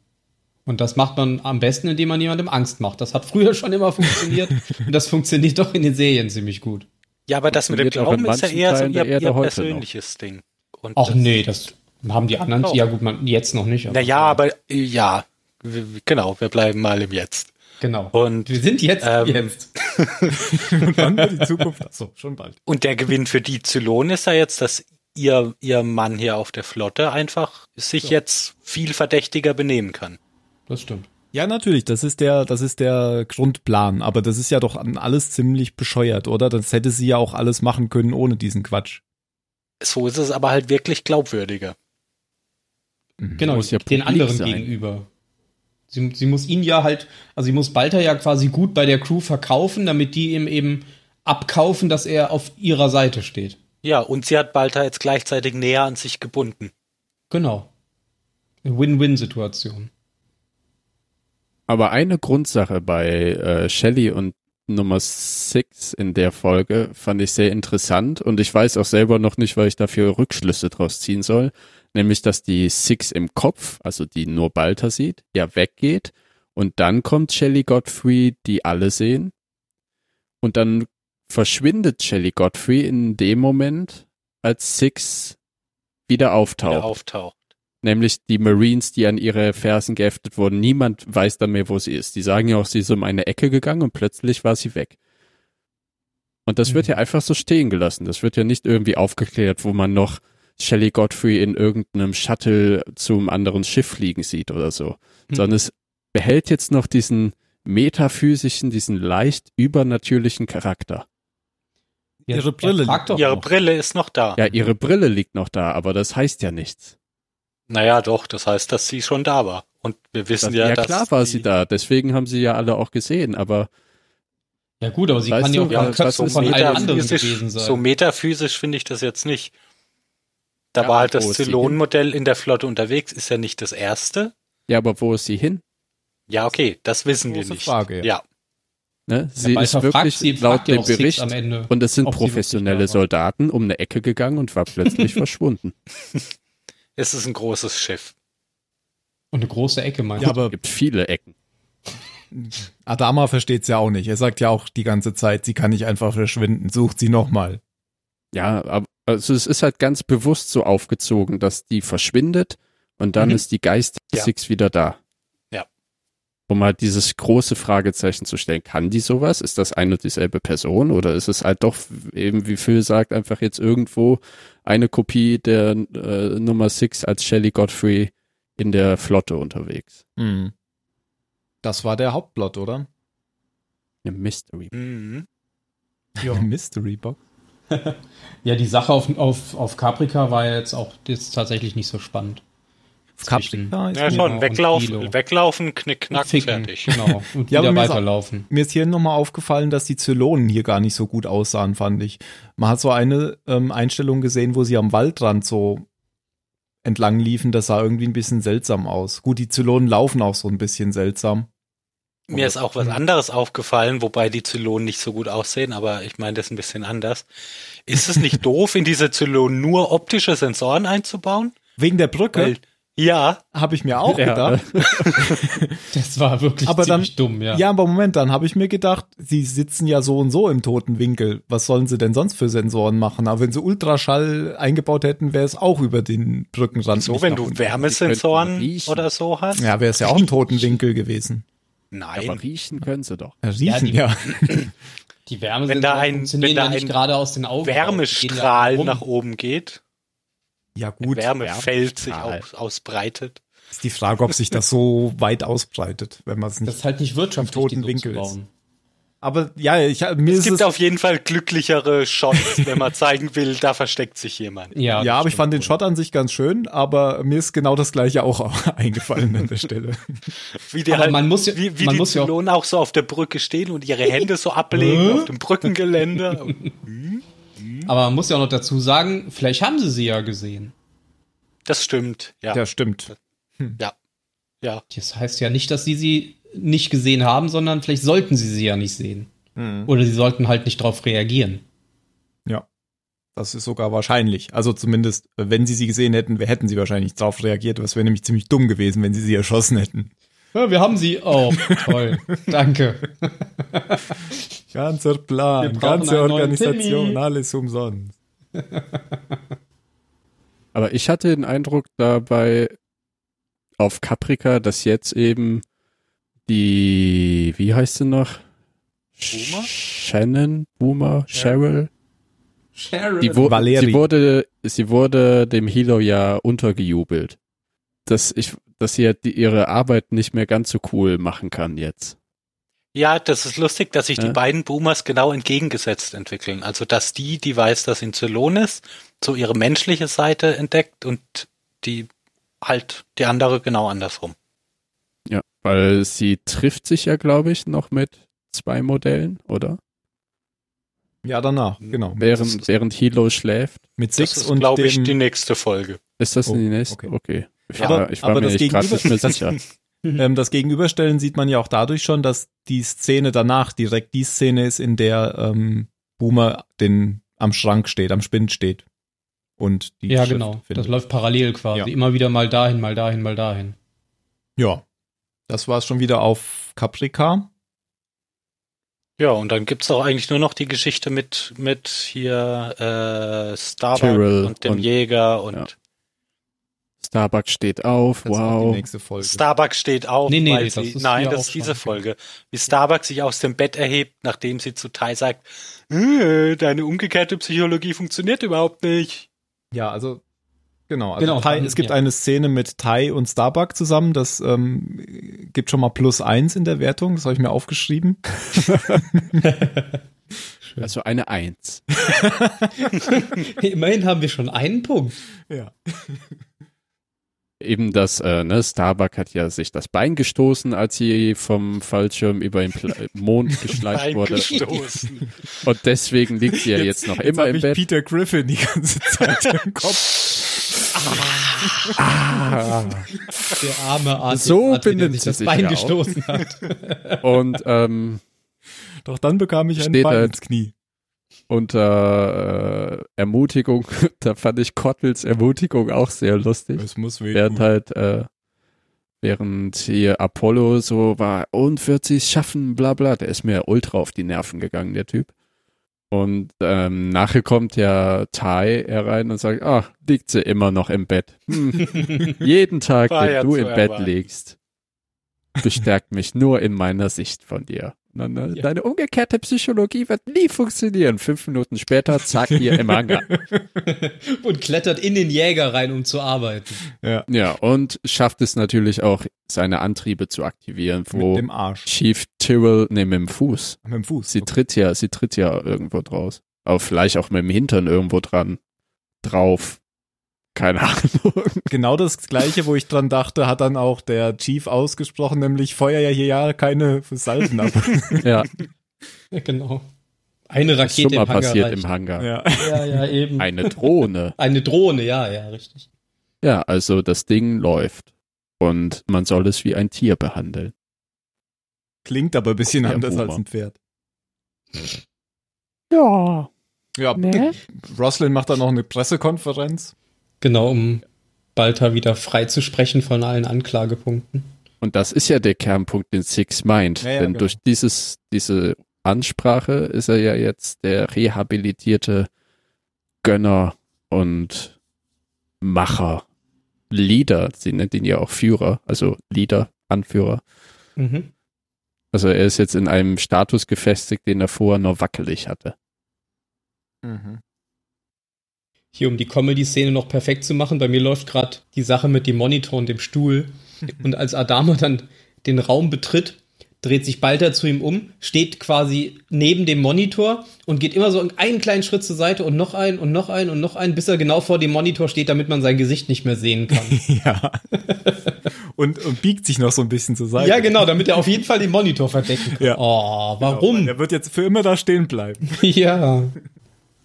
Und das macht man am besten, indem man jemandem Angst macht. Das hat früher schon immer funktioniert und das funktioniert doch in den Serien ziemlich gut. Ja, aber das mit dem auch Glauben ist ja eher so ihr, ihr persönliches Ding. Und Ach das- nee, das haben die anderen, Doch. ja gut, man, jetzt noch nicht. aber- Naja, aber äh, ja, genau, wir bleiben mal im Jetzt. Genau. Und, Wir sind jetzt, Ähm, jetzt. Und dann wird die Zukunft. Achso, schon bald. und der Gewinn für die Zylonen ist ja jetzt, dass ihr, ihr Mann hier auf der Flotte einfach sich jetzt viel verdächtiger benehmen kann. Das stimmt. Ja, natürlich, das ist der, das ist der Grundplan, aber das ist ja doch alles ziemlich bescheuert, oder? Das hätte sie ja auch alles machen können ohne diesen Quatsch. So ist es aber halt wirklich glaubwürdiger. Genau, Muss ja den anderen sein. gegenüber. Sie, sie muss ihn ja halt, also sie muss Balter ja quasi gut bei der Crew verkaufen, damit die ihm eben abkaufen, dass er auf ihrer Seite steht. Ja, und sie hat Balta jetzt gleichzeitig näher an sich gebunden. Genau. Eine Win-Win-Situation. Aber eine Grundsache bei äh, Shelley und Nummer 6 in der Folge fand ich sehr interessant und ich weiß auch selber noch nicht, weil ich dafür Rückschlüsse draus ziehen soll, nämlich dass die Six im Kopf, also die nur Balter sieht, ja weggeht und dann kommt Shelley Godfrey, die alle sehen und dann verschwindet Shelley Godfrey in dem Moment, als Six wieder auftaucht. Der auftaucht. Nämlich die Marines, die an ihre Fersen geheftet wurden. Niemand weiß dann mehr, wo sie ist. Die sagen ja auch, sie ist um eine Ecke gegangen und plötzlich war sie weg. Und das wird Mhm. ja einfach so stehen gelassen. Das wird ja nicht irgendwie aufgeklärt, wo man noch Shelley Godfrey in irgendeinem Shuttle zum anderen Schiff fliegen sieht oder so. Mhm. Sondern es behält jetzt noch diesen metaphysischen, diesen leicht übernatürlichen Charakter. Ja, Ihre Brille Ihre noch. Brille ist noch da. Ja, ihre Brille liegt noch da, aber das heißt ja nichts. Naja, doch, das heißt, dass sie schon da war. Und wir wissen Das, ja, ja, dass klar war sie da, deswegen haben sie ja alle auch gesehen, aber Ja gut, aber sie kann ja auch ja, Köpfen ist von allen anderen gewesen sein. so metaphysisch finde ich das jetzt nicht. Da Ja, war halt das Zylon-Modell in der Flotte unterwegs, ist ja nicht das erste. ja, aber wo ist sie hin? Ja, okay, das wissen wir Große nicht. Frage, ja. ja. Ne? Sie Ja, ist fragt wirklich sie, laut ja dem Bericht am Ende, und es sind professionelle. Soldaten um eine Ecke gegangen und war plötzlich verschwunden. Es ist ein großes Schiff. Und eine große Ecke meinst Ja, du? aber Es gibt viele Ecken. Adama versteht's ja auch nicht. Er sagt ja auch die ganze Zeit, sie kann nicht einfach verschwinden. Sucht sie nochmal. Ja, aber also es ist halt ganz bewusst so aufgezogen, dass die verschwindet und dann Mhm. ist die Geist Ja. Six wieder da. Ja. Um halt dieses große Fragezeichen zu stellen, kann die sowas? Ist das eine und dieselbe Person oder ist es halt doch eben, wie Phil sagt, einfach jetzt irgendwo eine Kopie der äh, Nummer Six als Shelley Godfrey in der Flotte unterwegs? Hm. Das war der Hauptplot, oder? Eine Mystery. Mhm. Ja. Mystery Box. Ja, die Sache auf, auf, auf Caprica war jetzt auch jetzt tatsächlich nicht so spannend. Caprica ist Ja, schon. Weglaufen, weglaufen, knick, knack, Ficken, fertig. Genau. Und Ja, wieder mir ist weiterlaufen. Mir ist hier nochmal aufgefallen, dass die Zylonen hier gar nicht so gut aussahen, fand ich. Man hat so eine ähm, Einstellung gesehen, wo sie am Waldrand so entlang liefen. Das sah irgendwie ein bisschen seltsam aus. Gut, die Zylonen laufen auch so ein bisschen seltsam. Mir ist auch was anderes aufgefallen, wobei die Zylonen nicht so gut aussehen, aber ich meine das ein bisschen anders. Ist es nicht doof, in diese Zylonen nur optische Sensoren einzubauen? Wegen der Brücke Weil, ja, habe ich mir auch Ja, gedacht. Das war wirklich Aber dann- ziemlich dumm, ja. Ja. aber Moment, dann habe ich mir gedacht, sie sitzen ja so und so im toten Winkel. Was sollen sie denn sonst für Sensoren machen? Aber wenn sie Ultraschall eingebaut hätten, wäre es auch über den Brückenrand. so wenn du. Wärmesensoren oder so hast. Ja, wäre es ja auch im toten Winkel gewesen. Nein. Aber riechen können sie doch. Ja, Riechen, die- ja. Die Wärme Wenn da ein- funktionieren wenn da ja nicht ein gerade aus den Augen. Die Wärmestrahl ja nach oben geht, Ja, ein gut. Wärmefeld sich aus, ausbreitet. Ist die Frage, ob sich das so weit ausbreitet, wenn man es Das nicht. ist halt nicht wirtschaftlich, toten die so Winkel ist. Aber ja, ich, mir Es ist gibt es. auf jeden Fall glücklichere Shots, wenn man zeigen will, da versteckt sich jemand. Ja, ja, aber ich fand den stimmt Shot an sich ganz schön, aber mir ist genau das gleiche auch eingefallen an der Stelle. Wie die Aber halt, man muss ja- wie, wie man die muss ja auch- Zylonen auch so auf der Brücke stehen und ihre Hände so ablegen auf dem Brückengeländer. wohl. Aber man muss ja auch noch dazu sagen, vielleicht haben sie sie ja gesehen. Das stimmt, ja. Ja, stimmt. Ja. Ja. Das heißt ja nicht, dass sie sie nicht gesehen haben, sondern vielleicht sollten sie sie ja nicht sehen. Oder sie sollten halt nicht darauf reagieren. Ja. Das ist sogar wahrscheinlich. Also zumindest, wenn sie sie gesehen hätten, wir hätten sie wahrscheinlich drauf reagiert. Das wäre nämlich ziemlich dumm gewesen, wenn sie sie erschossen hätten. Ja, wir haben sie. Oh, toll. Danke. Ganzer Plan, ganze Organisation, alles umsonst. Aber ich hatte den Eindruck dabei auf Caprica, dass jetzt eben die, wie heißt sie noch? Boomer? Shannon, Boomer, Cheryl. Sharon. Die wo, Valeri. sie wurde, sie wurde dem Hilo ja untergejubelt. Dass ich, dass sie halt die, ihre Arbeit nicht mehr ganz so cool machen kann jetzt. Ja, das ist lustig, dass sich Ja. die beiden Boomers genau entgegengesetzt entwickeln. Also, dass die, die weiß, dass sie ein Zylon ist, so ihre menschliche Seite entdeckt und die halt die andere genau andersrum. Weil sie trifft sich ja, glaube ich, noch mit zwei Modellen, oder? Ja, danach, genau. Während, Das- während Hilo schläft. Mit Das Six ist, und glaube ich, die nächste Folge. Ist das Oh, in die nächste? okay. Okay. Ich Aber- war, ich war aber mir das nicht gerade Gegenüber- nicht mehr das- sicher. ähm, das Gegenüberstellen sieht man ja auch dadurch schon, dass die Szene danach direkt die Szene ist, in der ähm, Boomer den am Schrank steht, am Spind steht. Und die ja, Schrift genau. findet. Das läuft parallel quasi. Ja. Immer wieder mal dahin, mal dahin, mal dahin. Ja. Das war es schon wieder auf Caprica. Ja, und dann gibt's auch eigentlich nur noch die Geschichte mit, mit hier äh, Starbuck Tyrell und dem und- Jäger und ja. Starbucks steht auf, Das auch die wow. nächste Folge. Starbucks steht auf, Nee, nee, weil das sie, ist nein, das ist diese. Folge. Wie Starbucks sich aus dem Bett erhebt, nachdem sie zu Tai sagt, äh, deine umgekehrte Psychologie funktioniert überhaupt nicht. Ja, also genau. Also Genau, Tai, dann- es gibt ja. eine Szene mit Tai und Starbuck zusammen. Das ähm, gibt schon mal plus eins in der Wertung. Das habe ich mir aufgeschrieben. Also eine Eins. Immerhin haben wir schon einen Punkt. Ja. Eben das, äh, ne, Starbuck hat ja sich das Bein gestoßen, als sie vom Fallschirm über den Pla Mond geschleicht wurde. Eingestoßen. Und deswegen liegt sie ja jetzt, noch immer hab im ich Bett. Peter Griffin die ganze Zeit im Kopf. Ah. Der arme Arzt, So Arzt, benimmt sich das sich Bein ja gestoßen hat. Und ähm, Doch dann bekam ich einen da- ins Knie. Unter äh, Ermutigung, da fand ich Cottels Ermutigung auch sehr lustig. Es muss weh Während halt, äh, während hier Apollo so war, und wird sie es schaffen, bla bla, der ist mir ultra auf die Nerven gegangen, der Typ. Und ähm, nachher kommt ja Tai herein und sagt, ah, liegt sie immer noch im Bett. Hm. Jeden Tag, ja du im Bett liegst, bestärkt mich nur in meiner Sicht von dir. Äh, Ja. Deine umgekehrte Psychologie wird nie funktionieren. Fünf Minuten später, zack, hier im Hangar. Und klettert in den Jäger rein, um zu arbeiten. Ja, Ja, und schafft es natürlich auch, seine Antriebe zu aktivieren, wo mit dem Arsch. Chief Tyrrell, ne, mit dem Fuß. Mit dem Fuß. Sie tritt ja, sie tritt ja irgendwo draus. Aber vielleicht auch mit dem Hintern irgendwo dran. Drauf. Keine Ahnung. Genau das gleiche, wo ich dran dachte, hat dann auch der Chief ausgesprochen, nämlich feuer ja hier ja keine Salven ab. Ja, Ja, genau. Eine Rakete schon mal im Hangar passiert reicht. im Hangar. ja. Ja, ja, eben. Eine Drohne. Eine Drohne, ja, ja, richtig. Ja, also das Ding läuft. Und man soll es wie ein Tier behandeln. Klingt aber ein bisschen Der anders Boomer. als ein Pferd. Ja. Ja, Ne? Roslin macht dann noch eine Pressekonferenz. Genau, um Balta wieder frei zu sprechen von allen Anklagepunkten. Und das ist ja der Kernpunkt, den Six meint. Ja, ja, Denn genau. durch dieses, diese Ansprache ist er ja jetzt der rehabilitierte Gönner und Macher. Leader, sie nennt ihn ja auch Führer, also Leader, Anführer. Mhm. Also er ist jetzt in einem Status gefestigt, den er vorher nur wackelig hatte. Mhm. Hier, um die Comedy-Szene noch perfekt zu machen, bei mir läuft gerade die Sache mit dem Monitor und dem Stuhl. Und als Adama dann den Raum betritt, dreht sich Balta zu ihm um, steht quasi neben dem Monitor und geht immer so einen kleinen Schritt zur Seite und noch einen und noch einen und noch einen, bis er genau vor dem Monitor steht, damit man sein Gesicht nicht mehr sehen kann. Ja. und, und biegt sich noch so ein bisschen zur Seite. ja, genau, damit er auf jeden Fall den Monitor verdecken kann. Ja. Oh, Genau, warum? Er wird jetzt für immer da stehen bleiben. ja.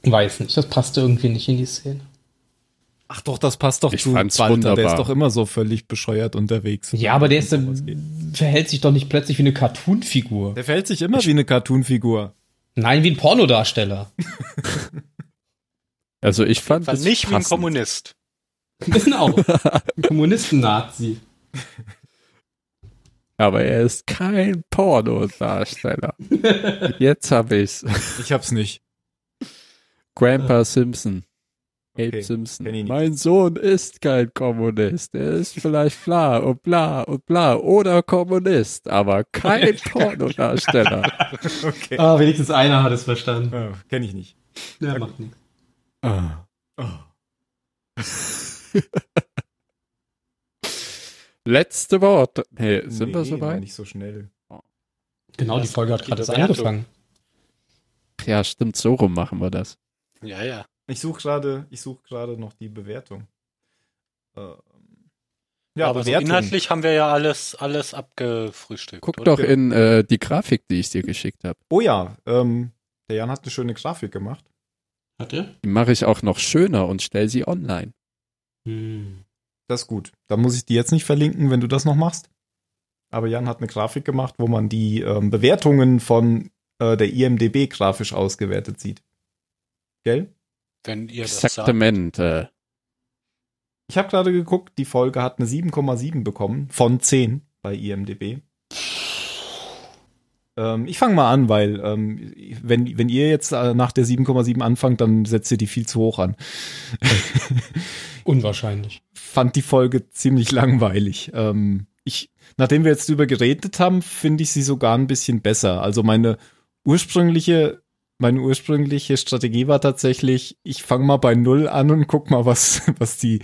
Weiß nicht, das passte irgendwie nicht in die Szene. Ach doch, das passt doch Ich zu fand's Walter. Der wunderbar. ist doch immer so völlig bescheuert unterwegs. Ja, aber der ist, verhält sich doch nicht plötzlich wie eine Cartoon-Figur. Der verhält sich immer wie eine Cartoon-Figur. Nein, wie ein Pornodarsteller. Also ich fand es nicht wie ein. Kommunist. Genau. Ein Kommunisten-Nazi. Aber er ist kein Pornodarsteller. Jetzt habe ich's. Ich hab's nicht. Grandpa Simpson. Abe Okay, Simpson. Mein Sohn ist kein Kommunist. Er ist vielleicht bla und bla und bla oder Kommunist, aber kein Pornodarsteller. Okay. Ah, wenigstens einer hat es verstanden. Oh, kenn ich nicht. Ja, macht nichts. Ah. Oh. Letzte Wort. Nee, sind wir Nee, soweit? Nicht so schnell. Genau, die Das Folge hat die gerade erst angefangen. Ja, stimmt, so rum machen wir das. Ja, ja. Ich suche gerade, ich suche gerade noch die Bewertung. Ähm, Ja, aber so inhaltlich haben wir ja alles, alles abgefrühstückt. Guck oder? doch in äh, die Grafik, die ich dir geschickt habe. Oh ja, ähm, der Jan hat eine schöne Grafik gemacht. Hat er? Die mache ich auch noch schöner und stell sie online. Hm. Das ist gut. Dann muss ich die jetzt nicht verlinken, wenn du das noch machst. Aber Jan hat eine Grafik gemacht, wo man die ähm, Bewertungen von äh, der IMDB grafisch ausgewertet sieht. Gell? Wenn ihr das sagt. Exaktament. Äh, Ich habe gerade geguckt, die Folge hat eine 7,7 bekommen von 10 bei IMDB. Ähm, ich fange mal an, weil ähm, wenn, wenn ihr jetzt äh, nach der 7,7 anfangt, dann setzt ihr die viel zu hoch an. Unwahrscheinlich. Fand die Folge ziemlich langweilig. Ähm, ich, nachdem wir jetzt drüber geredet haben, finde ich sie sogar ein bisschen besser. Also meine ursprüngliche meine ursprüngliche Strategie war tatsächlich, ich fange mal bei Null an und guck mal, was, was die,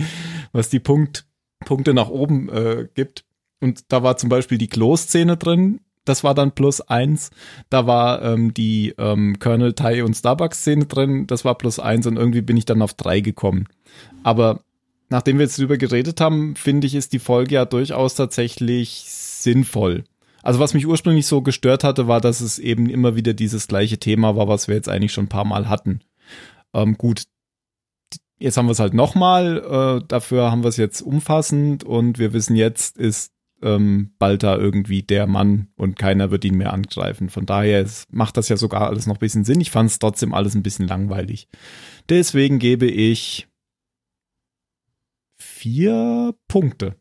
was die Punkt, Punkte nach oben äh, gibt. Und da war zum Beispiel die Klo-Szene drin, das war dann plus eins. Da war ähm, die ähm, Colonel Tai und Starbucks-Szene drin, das war plus eins und irgendwie bin ich dann auf drei gekommen. Aber nachdem wir jetzt drüber geredet haben, finde ich, ist die Folge ja durchaus tatsächlich sinnvoll. Also was mich ursprünglich so gestört hatte, war, dass es eben immer wieder dieses gleiche Thema war, was wir jetzt eigentlich schon ein paar Mal hatten. Ähm, gut, jetzt haben wir es halt nochmal, äh, dafür haben wir es jetzt umfassend und wir wissen jetzt, ist ähm, Balta irgendwie der Mann und keiner wird ihn mehr angreifen. Von daher ist, macht das ja sogar alles noch ein bisschen Sinn. Ich fand es trotzdem alles ein bisschen langweilig. Deswegen gebe ich vier Punkte.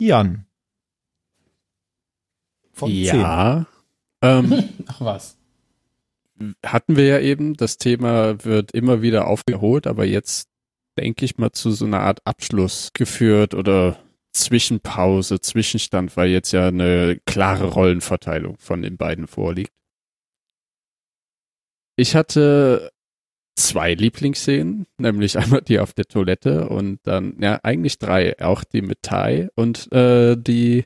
Jan von ja. Ähm, Ach was. Hatten wir ja eben, das Thema wird immer wieder aufgeholt, aber jetzt denke ich mal zu so einer Art Abschluss geführt oder Zwischenpause, Zwischenstand, weil jetzt ja eine klare Rollenverteilung von den beiden vorliegt. Ich hatte zwei Lieblingsszenen, nämlich einmal die auf der Toilette und dann, ja, eigentlich drei, auch die mit Tai und äh, die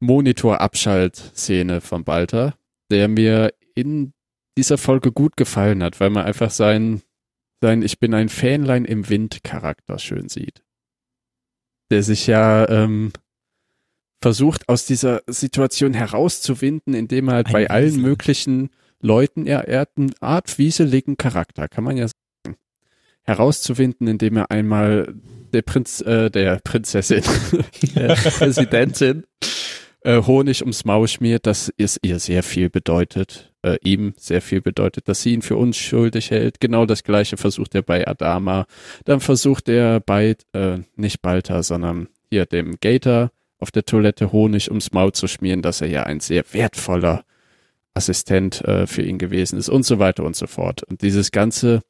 Monitor-Abschalt-Szene von Balter, der mir in dieser Folge gut gefallen hat, weil man einfach sein, sein Ich bin ein Fähnlein im Wind-Charakter schön sieht. Der sich ja ähm, versucht, aus dieser Situation herauszuwinden, indem er halt ein bei Wiesel. allen möglichen Leuten, er, er hat eine Art wieseligen Charakter, kann man ja sagen. Herauszuwinden, indem er einmal der Prinz, äh, der Prinzessin, der Präsidentin äh, Honig ums Maul schmiert, dass es ihr sehr viel bedeutet, äh, ihm sehr viel bedeutet, dass sie ihn für unschuldig hält. Genau das gleiche versucht er bei Adama. Dann versucht er bei, äh, nicht Balta, sondern hier dem Gator auf der Toilette Honig ums Maul zu schmieren, dass er ja ein sehr wertvoller Assistent äh, für ihn gewesen ist und so weiter und so fort. Und dieses ganze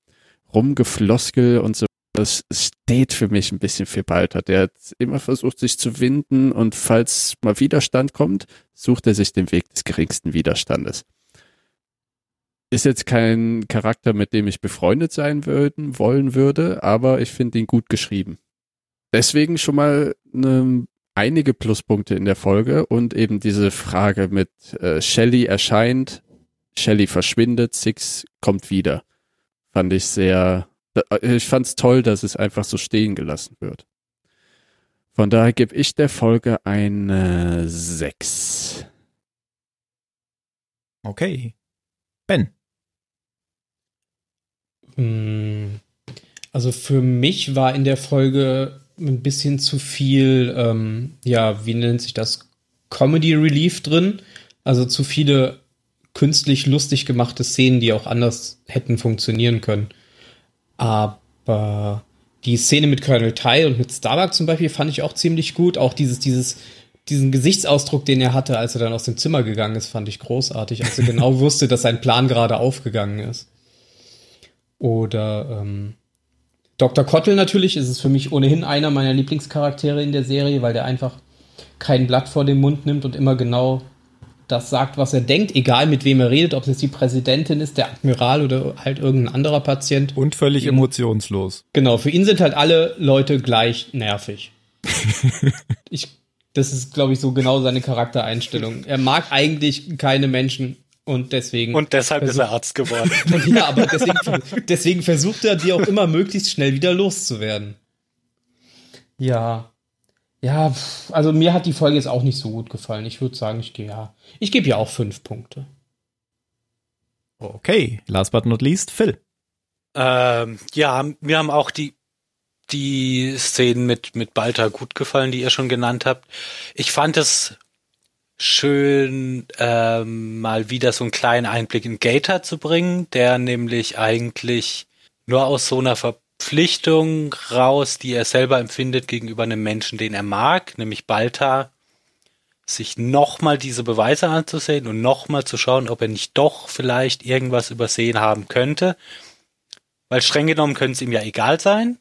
Rumgefloskel und so das steht für mich ein bisschen für Balter. Der hat immer versucht, sich zu winden und falls mal Widerstand kommt, sucht er sich den Weg des geringsten Widerstandes. Ist jetzt kein Charakter, mit dem ich befreundet sein würden, wollen würde, aber ich finde ihn gut geschrieben. Deswegen schon mal eine, einige Pluspunkte in der Folge und eben diese Frage mit äh, Shelly erscheint, Shelly verschwindet, Six kommt wieder. Fand ich sehr ich fand es toll, dass es einfach so stehen gelassen wird. Von daher gebe ich der Folge eine 6. Okay. Ben. Hm, also für mich war in der Folge ein bisschen zu viel, ähm, ja, wie nennt sich das? Comedy Relief drin. Also zu viele künstlich lustig gemachte Szenen, die auch anders hätten funktionieren können. Aber die Szene mit Colonel Tai und mit Starbuck zum Beispiel fand ich auch ziemlich gut. Auch dieses, dieses, diesen Gesichtsausdruck, den er hatte, als er dann aus dem Zimmer gegangen ist, fand ich großartig, als er genau wusste, dass sein Plan gerade aufgegangen ist. Oder ähm, Dr. Kottel natürlich ist es für mich ohnehin einer meiner Lieblingscharaktere in der Serie, weil der einfach kein Blatt vor den Mund nimmt und immer genau das sagt, was er denkt, egal mit wem er redet, ob es jetzt die Präsidentin ist, der Admiral oder halt irgendein anderer Patient. Und völlig emotionslos. Genau, für ihn sind halt alle Leute gleich nervig. ich, das ist, glaube ich, so genau seine Charaktereinstellung. Er mag eigentlich keine Menschen und deswegen. Und deshalb ist er Arzt geworden. ja, aber deswegen, deswegen versucht er, die auch immer möglichst schnell wieder loszuwerden. Ja, ja, also mir hat die Folge jetzt auch nicht so gut gefallen. Ich würde sagen, ich gehe ja. Ich gebe ja auch fünf Punkte. Okay, last but not least, Phil. Ähm, ja, mir haben auch die, die Szenen mit, mit Balta gut gefallen, die ihr schon genannt habt. Ich fand es schön, ähm, mal wieder so einen kleinen Einblick in Gator zu bringen, der nämlich eigentlich nur aus so einer Ver sich nochmal diese Beweise anzusehen und nochmal zu schauen, ob er nicht doch vielleicht irgendwas übersehen haben könnte. Weil streng genommen können es ihm ja egal sein.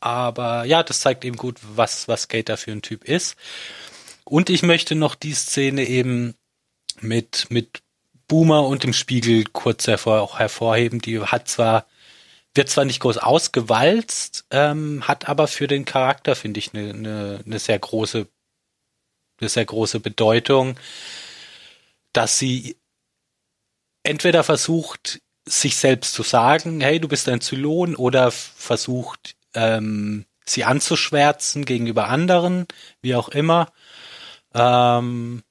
Aber ja, das zeigt eben gut, was, was Gator für ein Typ ist. Und ich möchte noch die Szene eben mit, mit Boomer und dem Spiegel kurz hervor, hervorheben. Die hat zwar, wird zwar nicht groß ausgewalzt, ähm, hat aber für den Charakter, finde ich, eine ne, ne sehr große, eine sehr große Bedeutung, dass sie entweder versucht, sich selbst zu sagen, hey, du bist ein Zylon, oder versucht, ähm, sie anzuschwärzen gegenüber anderen, wie auch immer. Ähm,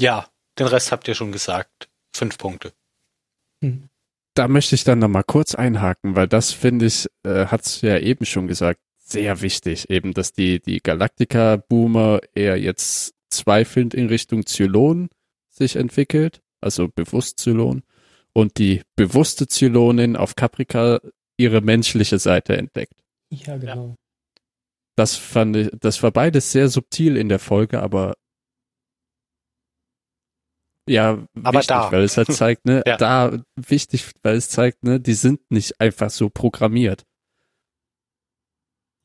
ja, den Rest habt ihr schon gesagt. Fünf Punkte. Da möchte ich dann nochmal kurz einhaken, weil das finde ich, äh, hat's ja eben schon gesagt, sehr wichtig, eben, dass die, die Galactica-Boomer eher jetzt zweifelnd in Richtung Zylon sich entwickelt, also bewusst Zylon, und die bewusste Zylonin auf Caprica ihre menschliche Seite entdeckt. Ja, genau. Das fand ich, das war beides sehr subtil in der Folge, aber ja, Aber wichtig, da. weil es halt zeigt, ne, Ja. da wichtig, weil es zeigt, ne, die sind nicht einfach so programmiert.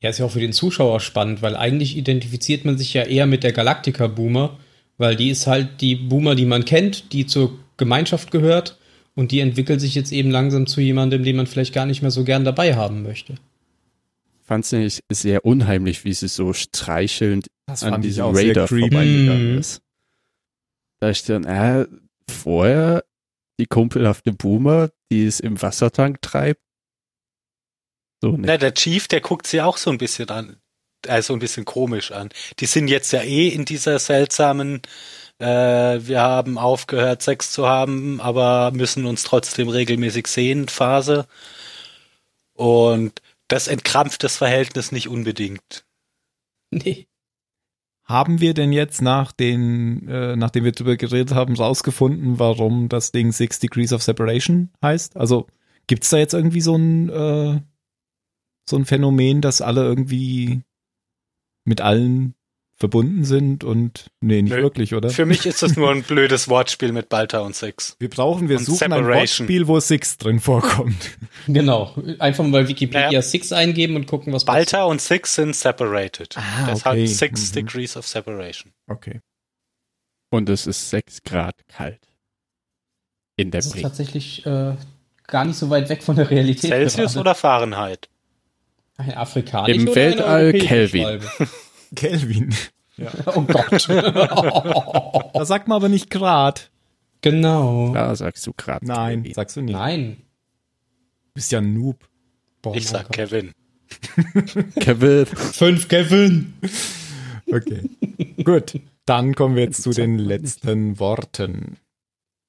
Ja, ist ja auch für den Zuschauer spannend, weil eigentlich identifiziert man sich ja eher mit der Galactica-Boomer, weil die ist halt die Boomer, die man kennt, die zur Gemeinschaft gehört und die entwickelt sich jetzt eben langsam zu jemandem, den man vielleicht gar nicht mehr so gern dabei haben möchte. Fand's nämlich sehr unheimlich, wie sie so streichelnd Das an fand diesem Raider vorbeigegangen Mhm. ist. Da ich dann, äh, vorher die kumpelhafte Boomer, die es im Wassertank treibt. So, ne. Na, der Chief, der guckt sie auch so ein bisschen an, also ein bisschen komisch an. Die sind jetzt ja eh in dieser seltsamen, äh, wir haben aufgehört, Sex zu haben, aber müssen uns trotzdem regelmäßig sehen, Phase. Und das entkrampft das Verhältnis nicht unbedingt. Nee. Haben wir denn jetzt nach den, äh, nachdem wir drüber geredet haben, rausgefunden, warum das Ding Six Degrees of Separation heißt? Also gibt's da jetzt irgendwie so ein, äh, so ein Phänomen, dass alle irgendwie mit allen verbunden sind und nee, nicht Nö. wirklich, oder? Für mich ist das nur ein blödes Wortspiel mit Balta und Six. Wir brauchen, wir Und suchen ein Separation. Wortspiel, wo Six drin vorkommt. Genau. Einfach mal Wikipedia Naja. 6 eingeben und gucken, was Balta und Six sind separated. Ah, Deshalb okay. Six Mhm. Degrees of Separation. Okay. Und es ist sechs Grad kalt. In der Das ist Brie. tatsächlich äh, gar nicht so weit weg von der Realität. Celsius gerade. oder Fahrenheit? Eine afrikanische Im oder eine Weltall europäische Kelvin. Kelvin. Oh Gott. Da sagt man aber nicht Grad. genau. Da sagst du gerade. Nein, sagst du nicht. Nein. Du bist ja ein Noob. Boah, Ich mein sag Gott. Kevin. Kevin. Fünf Kevin. Okay. Gut. Dann kommen wir jetzt zu den letzten Worten.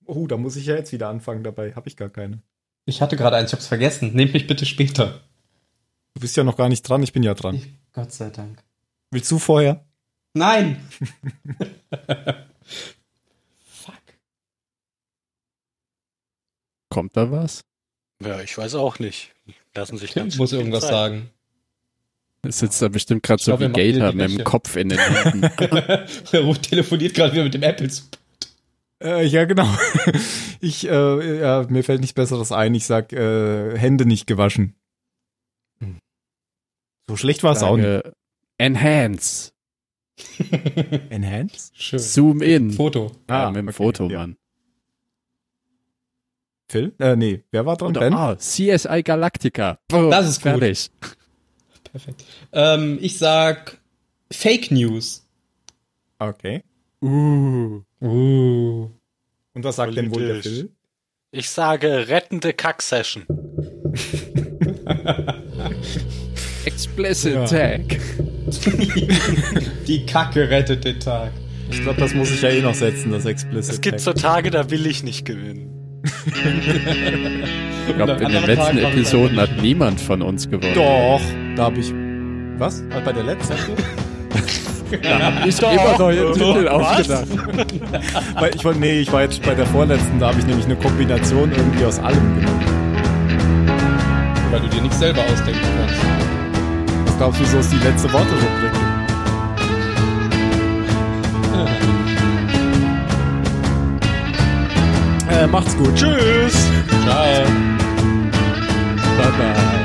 Oh, da muss ich ja jetzt wieder anfangen dabei. Habe ich gar keine. Ich hatte gerade eins, ich hab's vergessen. Nehmt mich bitte später. Du bist ja noch gar nicht dran, ich bin ja dran. Ich, Gott sei Dank. Willst du vorher? Nein! Fuck. Kommt da was? Ja, ich weiß auch nicht. Lassen sich ganz muss viel irgendwas Zeit. sagen. Es sitzt da bestimmt gerade Ich so wie Gator mit dem. Kopf in den Händen. er ruft, telefoniert gerade wieder mit dem Apple. Äh, ja, genau. Ich, äh, ja, mir fällt nichts Besseres ein. Ich sag, äh, Hände nicht gewaschen. So schlecht war es auch nicht. Enhance. Enhance? Schön. Zoom in. Foto. ja, Ah, mit dem okay, Foto, ja. Mann. Phil? Äh, nee, wer war dran? Oder, ben? ah, CSI Galactica. Boom, Das ist gut. fertig. Perfekt. Ähm, ich sag Fake News. Okay. Uh. Uh. Und was sagt denn wohl der Politisch. Phil? Ich sage rettende Kack-Session. Explicit Ja. Tag. Die Kacke rettet den Tag. Ich glaube, das muss ich ja eh noch setzen, das Explicit. Es gibt so Tag. Tage, da will ich nicht gewinnen. Ich glaube, in den letzten Episoden hat niemand von uns gewonnen. Doch, da habe ich. Was? Bei der letzten? Da hab ich immer neue Titel aufgedacht. Weil ich nee, ich war jetzt bei der vorletzten, da habe ich nämlich eine Kombination irgendwie aus allem genommen. Weil du dir nicht selber ausdenken kannst. Was glaubst du, so die letzte Worte-Rubrik? Ja. Äh, macht's gut. Tschüss. Ciao. Bye-bye.